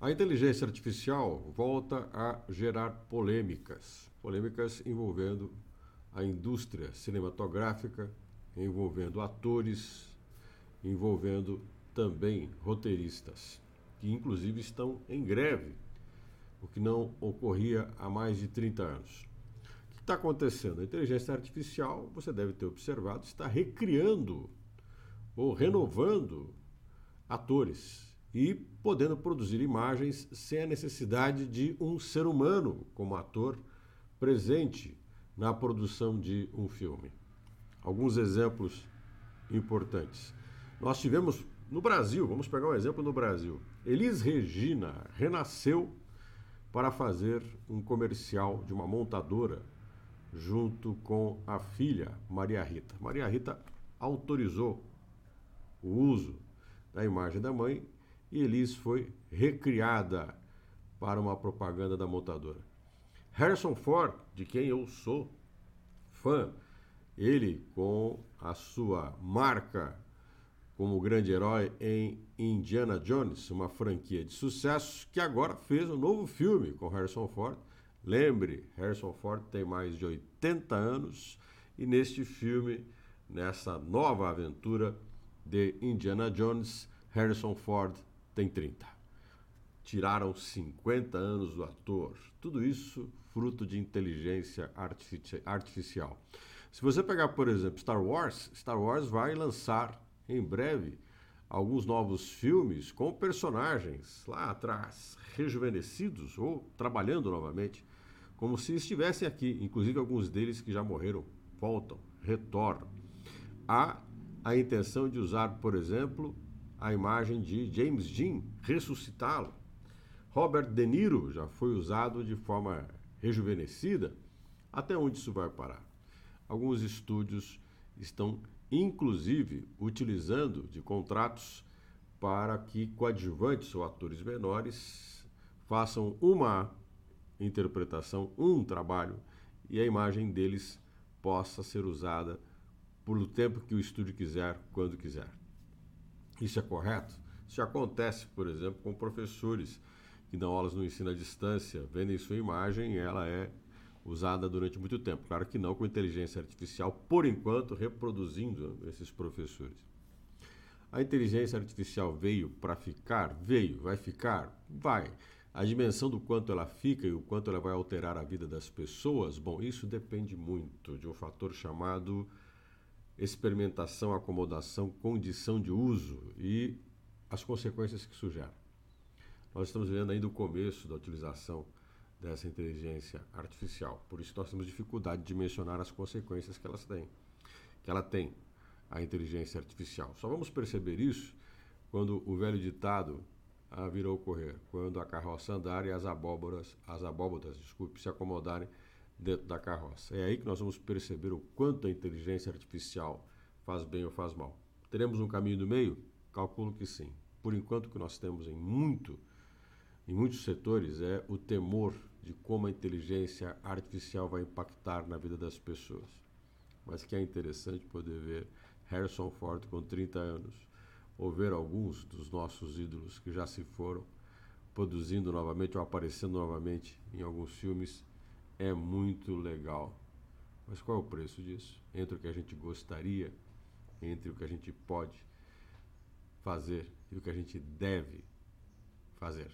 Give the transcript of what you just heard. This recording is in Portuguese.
A inteligência artificial volta a gerar polêmicas, polêmicas envolvendo a indústria cinematográfica, envolvendo atores, envolvendo também roteiristas, que inclusive estão em greve, o que não ocorria há mais de 30 anos. O que está acontecendo? A inteligência artificial, você deve ter observado, está recriando ou renovando atores e podendo produzir imagens sem a necessidade de um ser humano como ator presente na produção de um filme. Alguns exemplos importantes. Nós tivemos no Brasil, vamos pegar um exemplo no Brasil. Elis Regina renasceu para fazer um comercial de uma montadora junto com a filha Maria Rita. Maria Rita autorizou o uso da imagem da mãe e Elis foi recriada para uma propaganda da montadora. Harrison Ford, de quem eu sou fã, ele com a sua marca como grande herói em Indiana Jones, uma franquia de sucesso que agora fez um novo filme com Harrison Ford. Lembre, Harrison Ford tem mais de 80 anos e neste filme, nessa nova aventura de Indiana Jones, Harrison Ford tem 30. Tiraram 50 anos do ator. Tudo isso fruto de inteligência artificial. Se você pegar, por exemplo, Star Wars, Star Wars vai lançar em breve alguns novos filmes com personagens lá atrás, rejuvenescidos ou trabalhando novamente, como se estivessem aqui. Inclusive, alguns deles que já morreram voltam, retornam. Há a intenção de usar, por exemplo, a imagem de James Dean, ressuscitá-lo. Robert De Niro já foi usado de forma rejuvenescida. Até onde isso vai parar? Alguns estúdios estão inclusive utilizando de contratos para que coadjuvantes ou atores menores façam uma interpretação, um trabalho, e a imagem deles possa ser usada por o tempo que o estúdio quiser, quando quiser. Isso é correto? Isso acontece, por exemplo, com professores que dão aulas no ensino à distância, vendem sua imagem e ela é usada durante muito tempo. Claro que não com inteligência artificial, por enquanto, reproduzindo esses professores. A inteligência artificial veio para ficar? Veio. Vai ficar? Vai. A dimensão do quanto ela fica e o quanto ela vai alterar a vida das pessoas, bom, isso depende muito de um fator chamado experimentação, acomodação, condição de uso e as consequências que isso gera. Nós estamos vendo ainda o começo da utilização dessa inteligência artificial. Por isso nós temos dificuldade de mencionar as consequências que elas têm, que ela tem, a inteligência artificial. Só vamos perceber isso quando o velho ditado ah, virou correr, quando a carroça andar e as abóboras, as abóboras, desculpe, se acomodarem dentro da carroça. É aí que nós vamos perceber o quanto a inteligência artificial faz bem ou faz mal. Teremos um caminho do meio? Calculo que sim. Por enquanto, o que nós temos em muito, em muitos setores é o temor de como a inteligência artificial vai impactar na vida das pessoas. Mas que é interessante poder ver Harrison Ford com 30 anos, ou ver alguns dos nossos ídolos que já se foram produzindo novamente ou aparecendo novamente em alguns filmes, é muito legal. Mas qual é o preço disso? Entre o que a gente gostaria, entre o que a gente pode fazer e o que a gente deve fazer.